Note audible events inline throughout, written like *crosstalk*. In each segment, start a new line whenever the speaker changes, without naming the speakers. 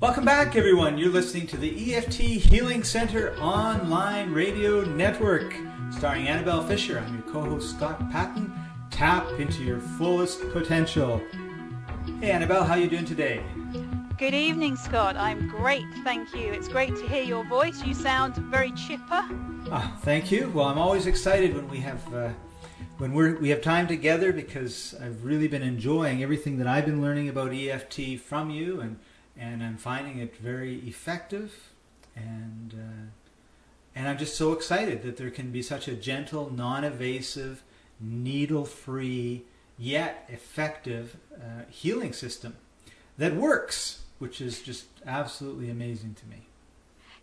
Welcome back, everyone. You're listening to the EFT Healing Center online radio network, starring Annabelle Fisher. I'm your co-host Scott Patton. Tap into your fullest potential. Hey, Annabelle, how are you doing today?
Good evening, Scott. I'm great, thank you. It's great to hear your voice. You sound very chipper.
Ah, thank you. Well, I'm always excited when we have uh, when we're we have time together because I've really been enjoying everything that I've been learning about EFT from you and and I'm finding it very effective, and uh, and I'm just so excited that there can be such a gentle, non-invasive, needle-free yet effective uh, healing system that works, which is just absolutely amazing to me.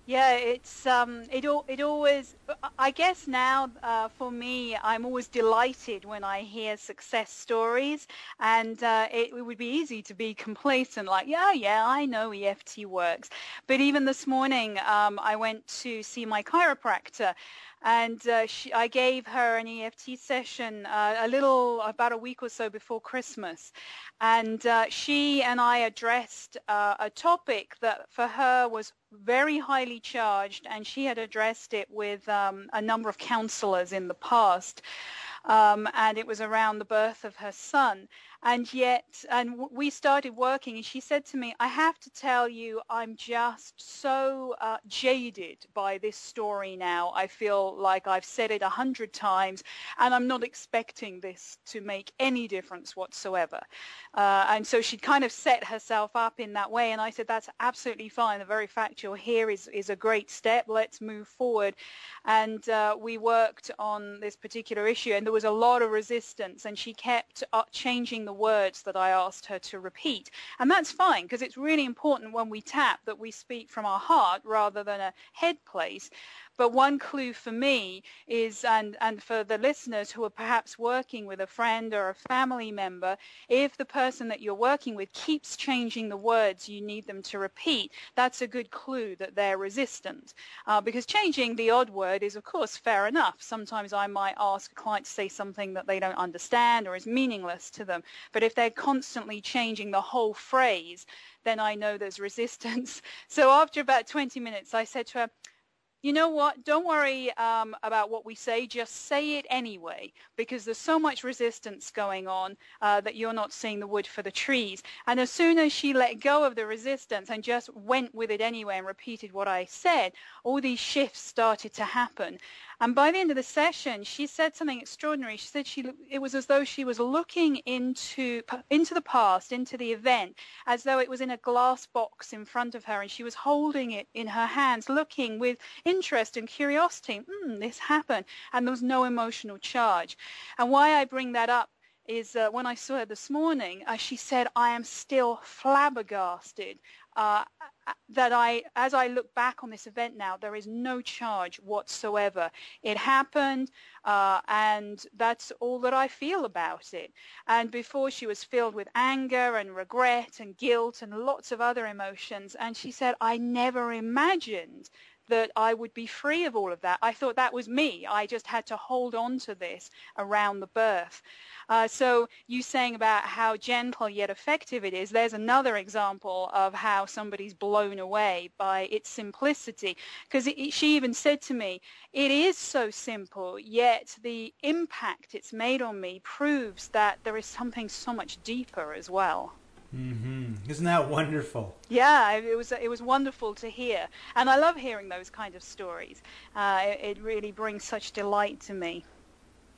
Yeah, it's um, it it always. I guess now uh, for me, I'm always delighted when I hear success stories, and uh, it, it, would be easy to be *laughs* complacent, like yeah, yeah, I know EFT works. But even this morning, um, I went to see my chiropractor, and uh, she, I gave her an EFT session uh, a little about a week or so before Christmas, and uh, she and I addressed uh, a topic that for her was very highly charged, and she had addressed it with um, a number of counselors in the past. Um, and it was around the birth of her son and yet and we started working and she said to me i have to tell you i'm just so uh, jaded by this story now. I feel like i've said it a hundred times and i'm not expecting this to make any difference whatsoever. Uh, and so she kind of set herself up in that way and i said that's absolutely fine. The very fact you're here is, is a great step. Let's move forward. And uh, we worked on this particular issue and there was a lot of resistance and she kept uh, changing the words that I asked her to repeat. And that's fine because it's really important when we tap that we speak from our heart rather than a head place. But one clue for me is, and, and for the listeners who are perhaps working with a friend or a family member, if the person that you're working with keeps changing the words you need them to repeat, that's a good clue that they're resistant. Uh, because changing the odd word is, of course, fair enough. Sometimes I might ask a client to say something that they don't understand or is meaningless to them. But if they're constantly changing the whole phrase, then I know there's *laughs* resistance. So after about 20 minutes, I said to her, you know what? Don't worry um, about what we say. Just say it anyway, because there's so much resistance going on uh, that you're not seeing the wood for the trees. And as soon as she let go of the resistance and just went with it anyway and repeated what I said, all these shifts started to happen. And by the end of the session, she said something extraordinary. She said she it was as though she was looking into into the past, into the event, as though it was in a glass box in front of her, and she was holding it in her hands, looking with interest and curiosity. Hmm, this happened, and there was no emotional charge. And why I bring that up is uh, when I saw her this morning, uh, she said, I am still flabbergasted uh, that I, as I look back on this event now, there is no charge whatsoever. It happened, uh, and that's all that I feel about it. And before she was filled with anger and regret and guilt and lots of other emotions, and she said, I never imagined that I would be free of all of that. I thought that was me. I just had to hold on to this around the birth. Uh, so you saying about how gentle yet effective it is, there's another example of how somebody's blown away by its simplicity. Because she even said to me, it is so simple, yet the impact it's made on me proves that there is something so much deeper as well.
Mm-hmm. Isn't that wonderful?
Yeah, it was it was wonderful to hear, and I love hearing those kind of stories. Uh, it, it, really brings such delight to me.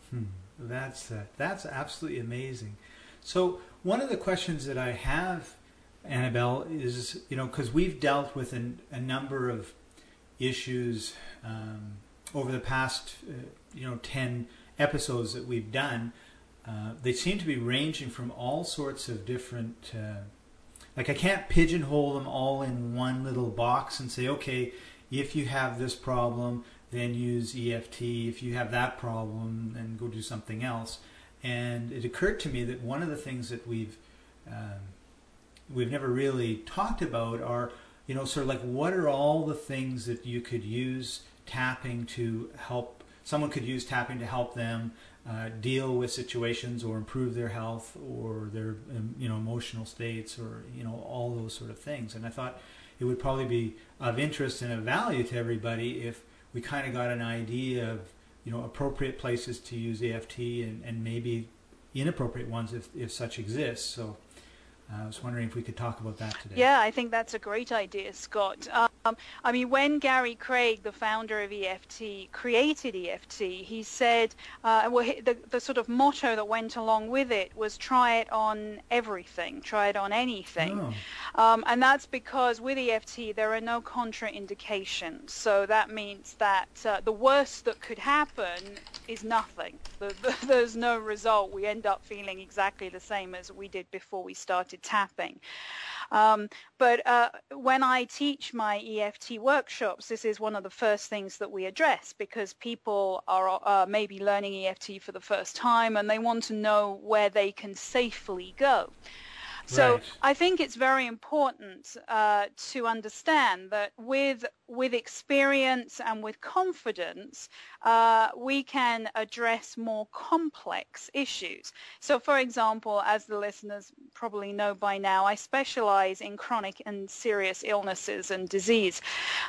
Hmm. That's uh, that's absolutely amazing. So one of the questions that I have, Annabelle, is you know because we've dealt with an, a number of issues um, over the past uh, you know ten episodes that we've done uh, they seem to be ranging from all sorts of different. Uh, like I can't pigeonhole them all in one little box and say, okay, if you have this problem, then use EFT. If you have that problem, then go do something else. And it occurred to me that one of the things that we've um, we've never really talked about are, you know, sort of like what are all the things that you could use tapping to help someone could use tapping to help them uh, deal with situations or improve their health or their you know emotional states or you know all those sort of things. And I thought, it would probably be of interest and of value to everybody if we kind of got an idea of you know appropriate places to use EFT and, and maybe inappropriate ones if, if such exists. So I was wondering if we could talk about that today.
Yeah, I think that's a great idea, Scott. Um, I mean, when Gary Craig, the founder of EFT, created EFT, he said, uh, well, the, the sort of motto that went along with it was try it on everything, try it on anything. Oh. Um, and that's because with EFT, there are no contraindications. So that means that uh, the worst that could happen is nothing. The, the, *laughs* there's no result. We end up feeling exactly the same as we did before we started tapping. Um, but uh, when I teach my EFT workshops, this is one of the first things that we address because people are uh, maybe learning EFT for the first time and they want to know where they can safely go. So right. I think it's very important uh, to understand that with with experience and with confidence, uh, we can address more complex issues. So, for example, as the listeners probably know by now, I specialize in chronic and serious illnesses and disease,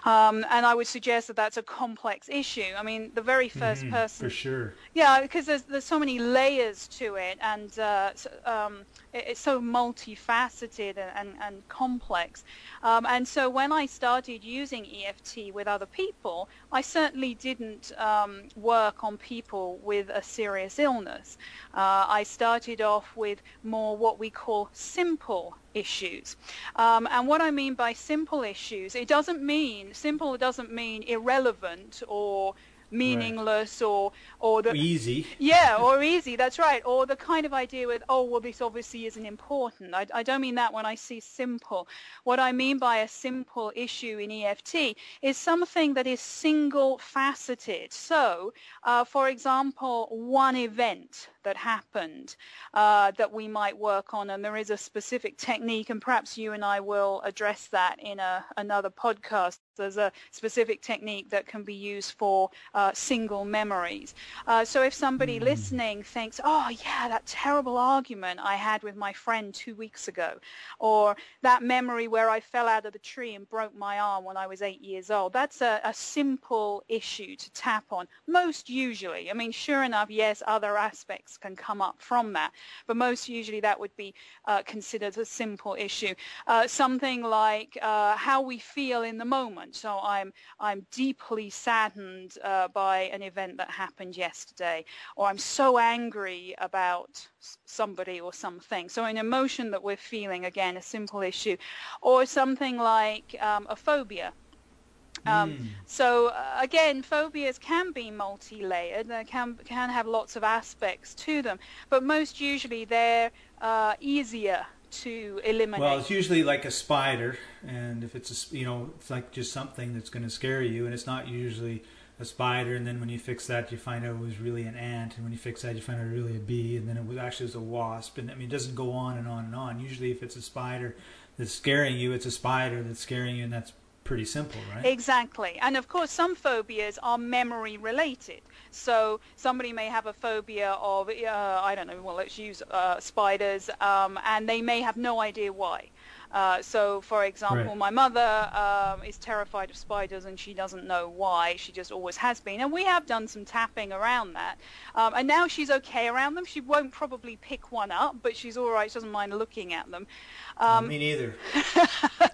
um, and I would suggest that that's a complex issue. I mean, the very 1st mm-hmm, person,
for sure,
yeah, because there's there's so many layers to it, and uh, um, it, it's so multifaceted and, and, and complex. Um, and so when I started using EFT with other people, I certainly didn't um, work on people with a serious illness. Uh, I started off with more what we call simple issues. Um, and what I mean by simple issues, it doesn't mean, simple doesn't mean irrelevant or meaningless right. or or the
easy.
Yeah *laughs* or easy that's right. Or the kind of idea with oh well this obviously isn't important. I, I don't mean that when I see simple. What I mean by a simple issue in EFT is something that is single faceted so uh, for example one event that happened uh, that we might work on and there is a specific technique and perhaps you and I will address that in a, another podcast there's a specific technique that can be used for uh, single memories. Uh, so if somebody mm. listening thinks, oh yeah, that terrible argument I had with my friend two weeks ago, or that memory where I fell out of the tree and broke my arm when I was eight years old, that's a, a simple issue to tap on, most usually. I mean, sure enough, yes, other aspects can come up from that, but most usually that would be uh, considered a simple issue. Uh, something like uh, how we feel in the moment so I'm I'm deeply saddened uh, by an event that happened yesterday, or I'm so angry about somebody or something. So an emotion that we're feeling, again, a simple issue, or something like um, a phobia. Um, mm. So uh, again, phobias can be multi-layered. They can can have lots of aspects to them, but most usually they're uh, easier to eliminate?
Well, it's usually like a spider, and if it's a, you know, it's like just something that's going to scare you, and it's not usually a spider. And then when you fix that, you find out it was really an ant, and when you fix that, you find out it was really a bee, and then it was actually was a wasp. And I mean, it doesn't go on and on and on. Usually, if it's a spider that's scaring you, it's a spider that's scaring you, and that's pretty simple, right?
Exactly. And of course, some phobias are memory related. So somebody may have a phobia of, uh, I don't know, well, let's use uh, spiders, um, and they may have no idea why. Uh, so, for example, right. my mother um, is terrified of spiders and she doesn't know why. She just always has been. And we have done some tapping around that. Um, and now she's okay around them. She won't probably pick one up, but she's all right. She doesn't mind looking at them.
Um, me neither. *laughs*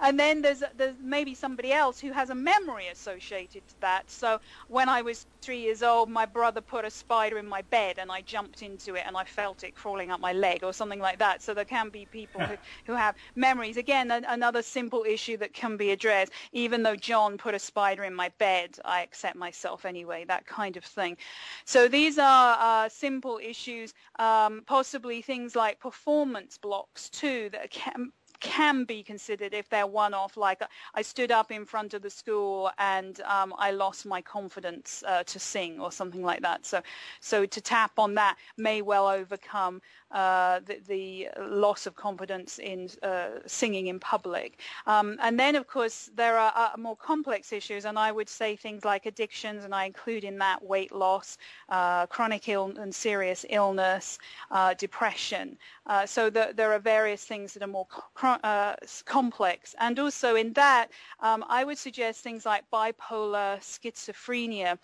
and then there's there's maybe somebody else who has a memory associated to that. So when I was three years old, my brother put a spider in my bed, and I jumped into it, and I felt it crawling up my leg, or something like that. So there can be people who, *laughs* who have memories. Again, a, another simple issue that can be addressed. Even though John put a spider in my bed, I accept myself anyway. That kind of thing. So these are uh, simple issues, um, possibly things like performance blocks too that can can be considered if they're one-off. Like I stood up in front of the school and um, I lost my confidence uh, to sing or something like that. So, so to tap on that may well overcome uh, the, the, loss of confidence in uh, singing in public. Um, and then, of course, there are uh, more complex issues, and I would say things like addictions, and I include in that weight loss, uh, chronic ill and serious illness, uh, depression. Uh, so the, there are various things that are more co- complex. And also in that, um, I would suggest things like bipolar, schizophrenia.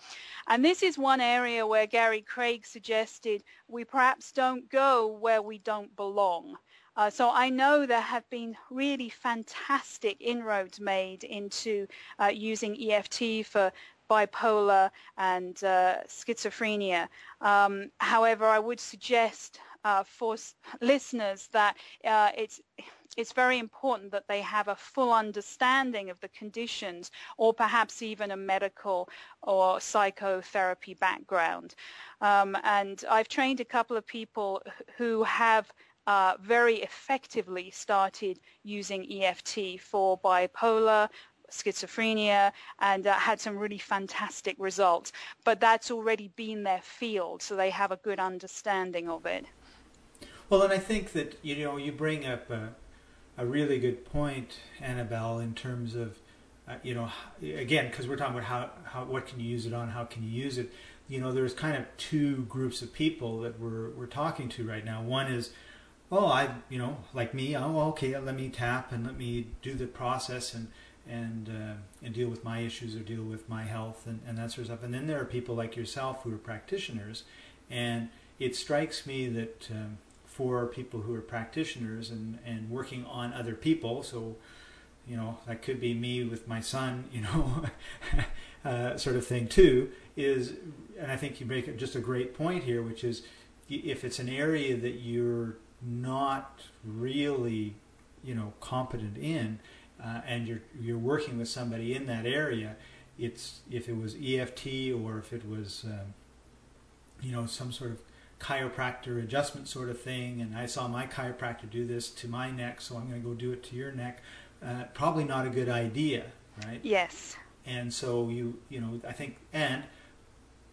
And this is one area where Gary Craig suggested we perhaps don't go where we don't belong. Uh, so I know there have been really fantastic inroads made into uh, using EFT for bipolar and uh, schizophrenia. Um, however, I would suggest uh, for listeners that uh, it's it's very important that they have a full understanding of the conditions or perhaps even a medical or psychotherapy background. Um, and I've trained a couple of people who have uh, very effectively started using EFT for bipolar, schizophrenia and uh, had some really fantastic results. But that's already been their field, so they have a good understanding of it.
Well, and I think that you know you bring up a, a really good point, Annabelle, in terms of uh, you know again because we're talking about how, how what can you use it on, how can you use it. You know, there's kind of two groups of people that we're we're talking to right now. One is, oh, I you know like me, oh okay, let me tap and let me do the process and and uh, and deal with my issues or deal with my health and, and that sort of stuff. And then there are people like yourself who are practitioners, and it strikes me that um, for people who are practitioners and, and working on other people. So, you know, that could be me with my son, *laughs* you know, *laughs* uh, sort of thing too. Is and I think you make just a great point here, which is if it's an area that you're not really, you know, competent in, uh, and you're you're working with somebody in that area, it's if it was EFT or if it was, um, you know, some sort of chiropractor adjustment sort of thing, and I saw my chiropractor do this to my neck, so I'm going to go do it to your neck. Uh, probably not a good idea, right?
Yes.
And so you you know I think and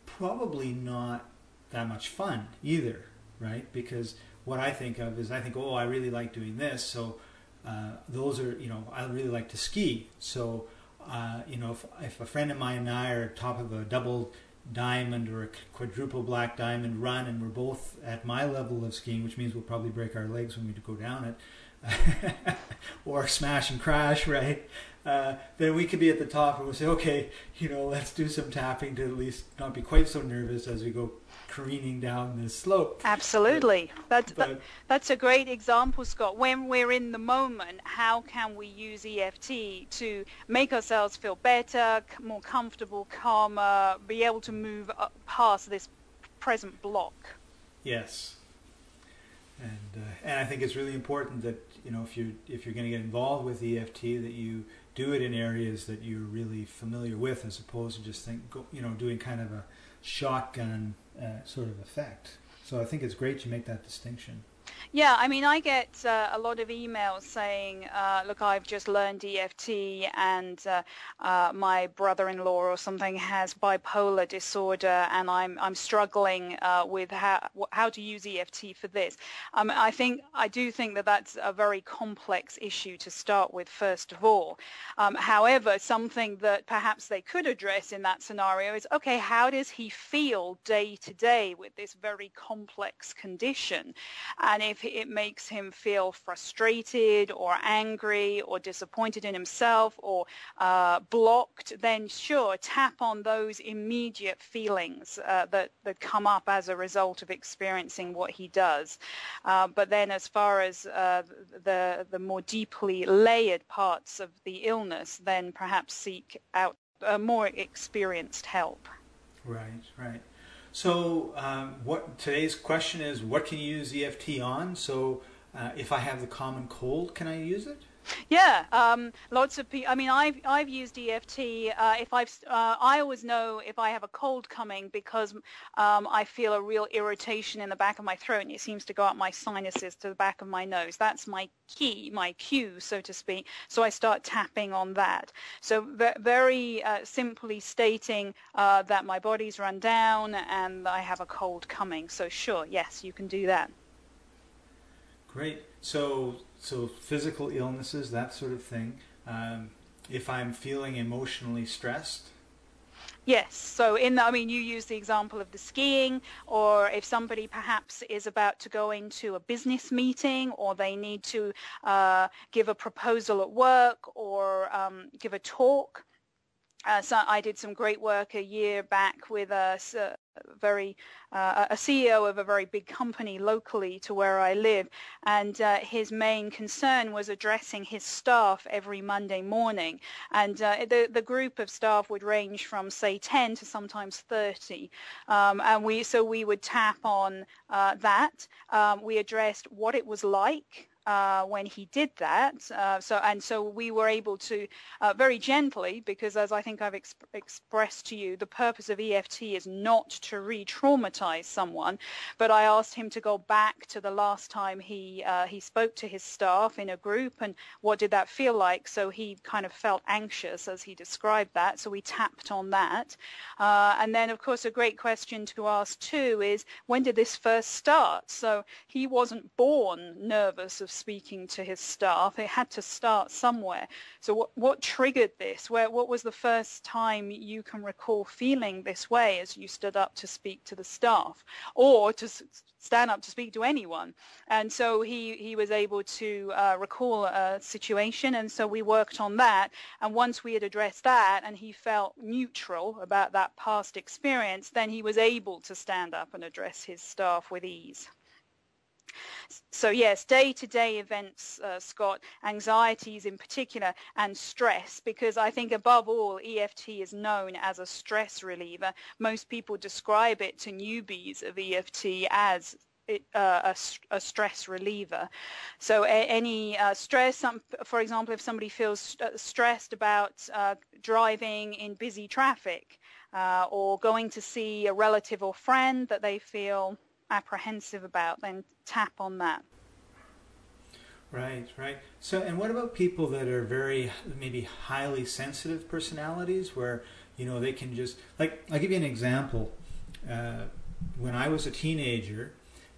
probably not that much fun either, right? Because what I think of is I think oh I really like doing this, so uh, those are you know I really like to ski, so. Uh, you know, if, if a friend of mine and I are top of a double diamond or a quadruple black diamond run and we're both at my level of skiing, which means we'll probably break our legs when we go down it, *laughs* or smash and crash, right? Uh, then we could be at the top and we'll say, okay, you know, let's do some tapping to at least not be quite so nervous as we go careening down this slope.
Absolutely. That's, but, that, that's a great example, Scott. When we're in the moment, how can we use EFT to make ourselves feel better, more comfortable, calmer, be able to move past this present block?
Yes. And, uh, and I think it's really important that you know if you if you're going to get involved with EFT that you do it in areas that you're really familiar with as opposed to just think you know doing kind of a shotgun uh, sort of effect. So I think it's great to make that distinction.
Yeah, I mean, I get uh, a lot of emails saying, uh, look, I've just learned EFT and uh, uh, my brother-in-law or something has bipolar disorder and I'm, I'm struggling uh, with how, how to use EFT for this. Um, I think, I do think that that's a very complex issue to start with, first of all. Um, however, something that perhaps they could address in that scenario is, okay, how does he feel day to day with this very complex condition? And if it makes him feel frustrated or angry or disappointed in himself or uh, blocked, then sure, tap on those immediate feelings uh, that, that come up as a result of experiencing what he does. Uh, but then as far as uh, the, the more deeply layered parts of the illness, then perhaps seek out more experienced help.
Right, right. So, um, what today's question is, what can you use EFT on? So, uh, if I have the common cold, can I use it?
Yeah, um, lots of people. I mean, I've I've used EFT. Uh, if I've uh, I always know if I have a cold coming because um, I feel a real irritation in the back of my throat, and it seems to go up my sinuses to the back of my nose. That's my key, my cue, so to speak. So I start tapping on that. So very uh, simply stating uh, that my body's run down and I have a cold coming. So sure, yes, you can do that.
Great. So, so physical illnesses, that sort of thing. Um, if I'm feeling emotionally stressed,
Yes. So in the, I mean, you use the example of the skiing, or if somebody perhaps is about to go into a business meeting, or they need to uh, give a proposal at work, or um, give a talk. Uh, so I did some great work a year back with a, very uh, a CEO of a very big company locally to where I live, and uh, his main concern was addressing his staff every Monday morning, and uh, the the group of staff would range from say 10 to sometimes 30, um, and we so we would tap on uh, that. Um, we addressed what it was like uh, when he did that. Uh, so and so we were able to uh, very gently, because as I think I've exp- expressed to you, the purpose of EFT is not to re-traumatize someone, but I asked him to go back to the last time he uh, he spoke to his staff in a group and what did that feel like. So he kind of felt anxious as he described that. So we tapped on that, uh, and then of course a great question to ask too is when did this first start? So he wasn't born nervous of speaking to his staff. It had to start somewhere. So what, what triggered this? Where, what was the first time you can recall feeling this way as you stood up to speak to the staff or to stand up to speak to anyone? And so he, he was able to uh, recall a situation and so we worked on that. And once we had addressed that and he felt neutral about that past experience, then he was able to stand up and address his staff with ease. So yes, day-to-day events, uh, Scott, anxieties in particular, and stress, because I think above all, EFT is known as a stress reliever. Most people describe it to newbies of EFT as it, uh, a, a, stress reliever. So a, any uh, stress, for example, if somebody feels st- uh, stressed about uh, driving in busy traffic uh, or going to see a relative or friend that they feel apprehensive about, then tap on that.
Right, right. So, and what about people that are very maybe highly sensitive personalities, where you know they can just like I'll give you an example. Uh, when I was a teenager,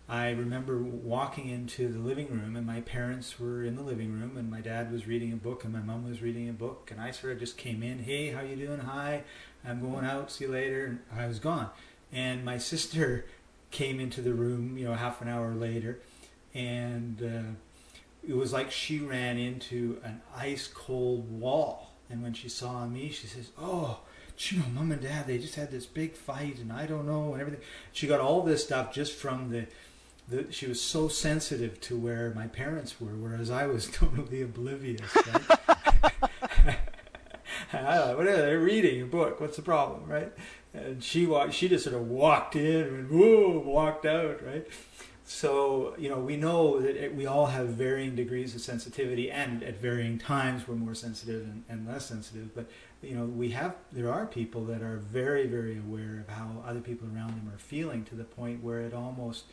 I remember walking into the living room, and my parents were in the living room, and my dad was reading a book, and my mom was reading a book, and I sort of just came in, "Hey, how you doing? Hi, I'm going out. See you later." And I was gone, and my sister came into the room, you know, half an hour later, and uh, it was like she ran into an ice cold wall. And when she saw me, she says, "Oh, you know, mom and dad, they just had this big fight, and I don't know, and everything." She got all this stuff just from the. The, she was so sensitive to where my parents were, whereas I was *laughs* totally oblivious. Right? *laughs* I, *laughs* what are they reading a book? What's the problem, right? and she walked. She just sort of walked in and whoa, walked out, right? So you know, we know that it, we all have varying degrees of sensitivity, and at varying times we're more sensitive and, and less sensitive. But you know, we have there are people that are very, very aware of how other people around them are feeling to the point where it almost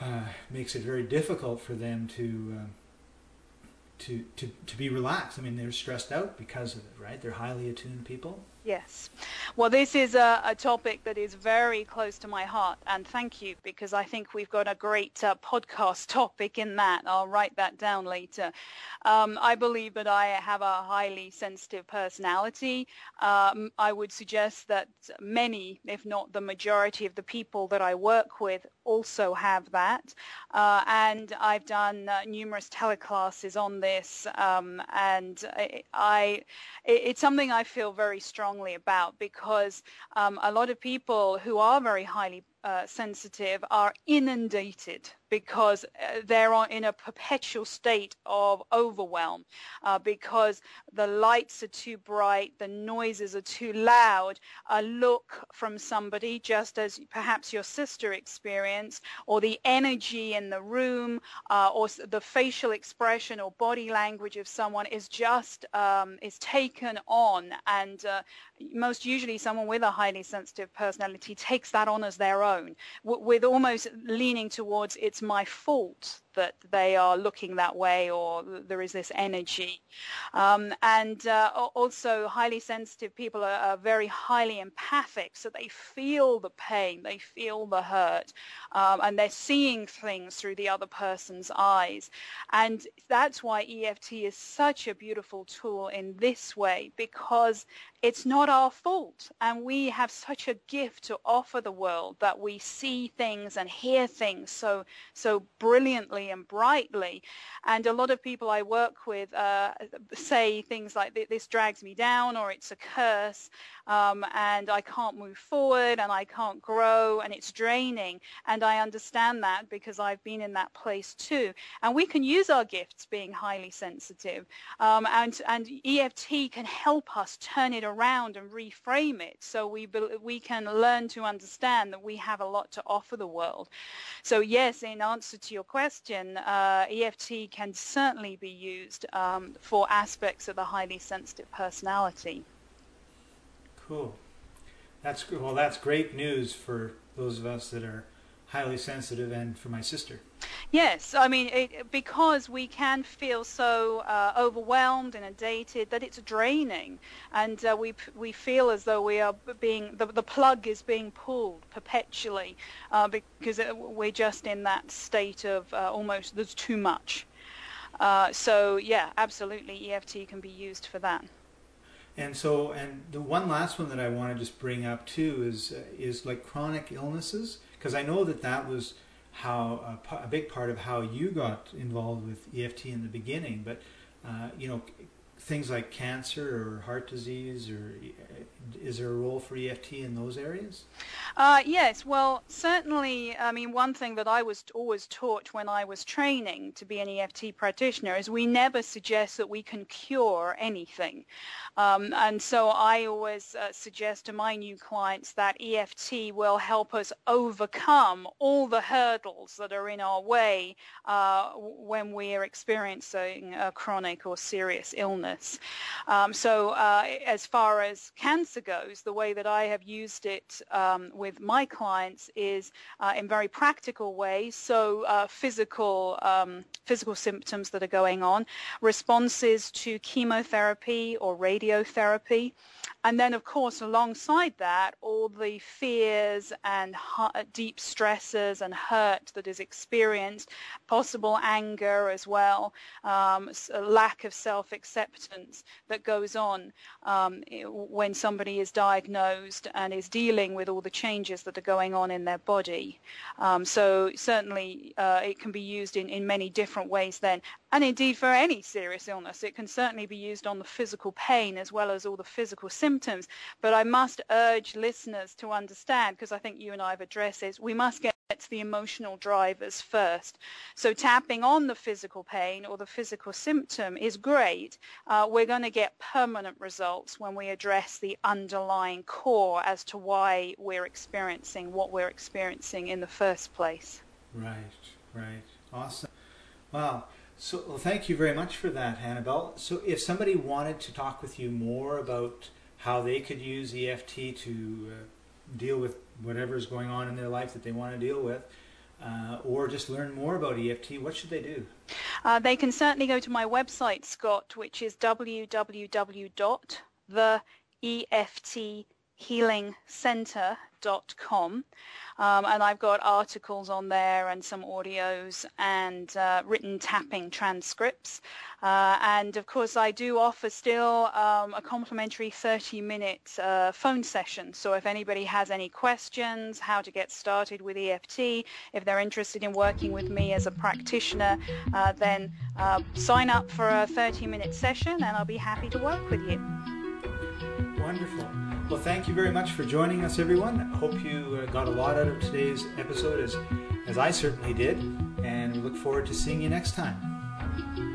uh, makes it very difficult for them to. Uh, to, to, to be relaxed. I mean, they're stressed out because of it, right? They're highly attuned people.
Yes. Well, this is a, a, topic that is very close to my heart, and thank you because I think we've got a great uh, podcast *laughs* topic in that. I'll write that down later. Um, I believe that I have a highly sensitive personality. Um, I would suggest that many, if not the majority of the people that I work with also have that. Uh, and I've done uh, numerous teleclasses on this, um, and I, I, it's something I feel very strongly about because um, a lot of people who are very highly uh, sensitive are inundated because uh, they're in a perpetual state of overwhelm uh, because the lights are too bright, the noises are too loud, a look from somebody, just as perhaps your sister experienced, or the energy in the room, uh, or the facial expression or body language of someone is just um, is taken on, and uh, most usually someone with a highly sensitive personality takes that on as their own, with almost leaning towards it's my fault that they are looking that way or there is this energy. Um, and uh, also highly sensitive people are, are, very highly empathic, so they feel the pain, they feel the hurt, um, and they're seeing things through the other person's eyes. And that's why EFT is such a beautiful tool in this way because it's not our fault. And we have such a gift to offer the world that we see things and hear things so, so brilliantly and brightly. And a lot of people I work with uh, say things like, this drags me down or it's a curse um, and I can't move forward and I can't grow and it's draining. And I understand that because I've been in that place too. And we can use our gifts being highly sensitive. Um, and, and EFT can help us turn it around and reframe it so we, we can learn to understand that we have a lot to offer the world. So yes, in answer to your question, uh, EFT can certainly be used um, for aspects of the highly sensitive personality.
Cool. That's well. That's great news for those of us that are highly sensitive, and for my sister.
Yes, I mean it, because we can feel so uh, overwhelmed and inundated that it's draining, and uh, we we feel as though we are being the, the plug is being pulled perpetually uh, because we're just in that state of uh, almost there's too much. Uh, so yeah, absolutely, EFT can be used for that.
And so, and the one last one that I want to just bring up too is uh, is like chronic illnesses because I know that that was how a, a, big part of how you got involved with EFT in the beginning. But uh, you know, things like cancer or heart disease or is there a role for EFT in those areas?
Uh, yes, well, certainly. I mean, one thing that I was always taught when I was training to be an EFT practitioner is we never suggest that we can cure anything. Um, and so I always uh, suggest to my new clients that EFT will help us overcome all the hurdles that are in our way uh, when we are experiencing a chronic or serious illness. Um, so uh, as far as cancer goes, the way that I have used it um, with my clients is uh, in very practical ways. So uh, physical um, physical symptoms that are going on, responses to chemotherapy or radiotherapy, and then, of course, alongside that, all the fears and deep stresses and hurt that is experienced, possible anger as well, um, lack of self-acceptance that goes on um, when somebody is diagnosed and is dealing with all the changes that are going on in their body. Um, so certainly uh, it can be used in, in many different ways then. And indeed for any serious illness, it can certainly be used on the physical pain as well as all the physical symptoms. But I must urge listeners to understand, because I think you and I have addressed this, we must get to the emotional drivers first. So tapping on the physical pain or the physical symptom is great. Uh, we're going to get permanent results when we address the underlying core as to why we're experiencing what we're experiencing in the first place.
Right, right. Awesome. Wow. So, well, thank you very much for that, Annabelle. So, if somebody wanted to talk with you more about how they could use EFT to uh, deal with whatever is going on in their life that they want to deal with, uh, or just learn more about EFT, what should they do?
Uh, they can certainly go to my website, Scott, which is www.theefthehealingcenter.com. Um, and I've got articles on there and some audios and uh, written tapping transcripts. Uh, and of course, I do offer still um, a complimentary 30-minute uh, phone session. So if anybody has any questions, how to get started with EFT, if they're interested in working with me as a practitioner, uh, then uh, sign up for a 30-minute session and I'll be happy to work with you.
Wonderful. Well, thank you very much for joining us, everyone. Hope you uh, got a lot out of today's episode, as, as I certainly did, and we look forward to seeing you next time.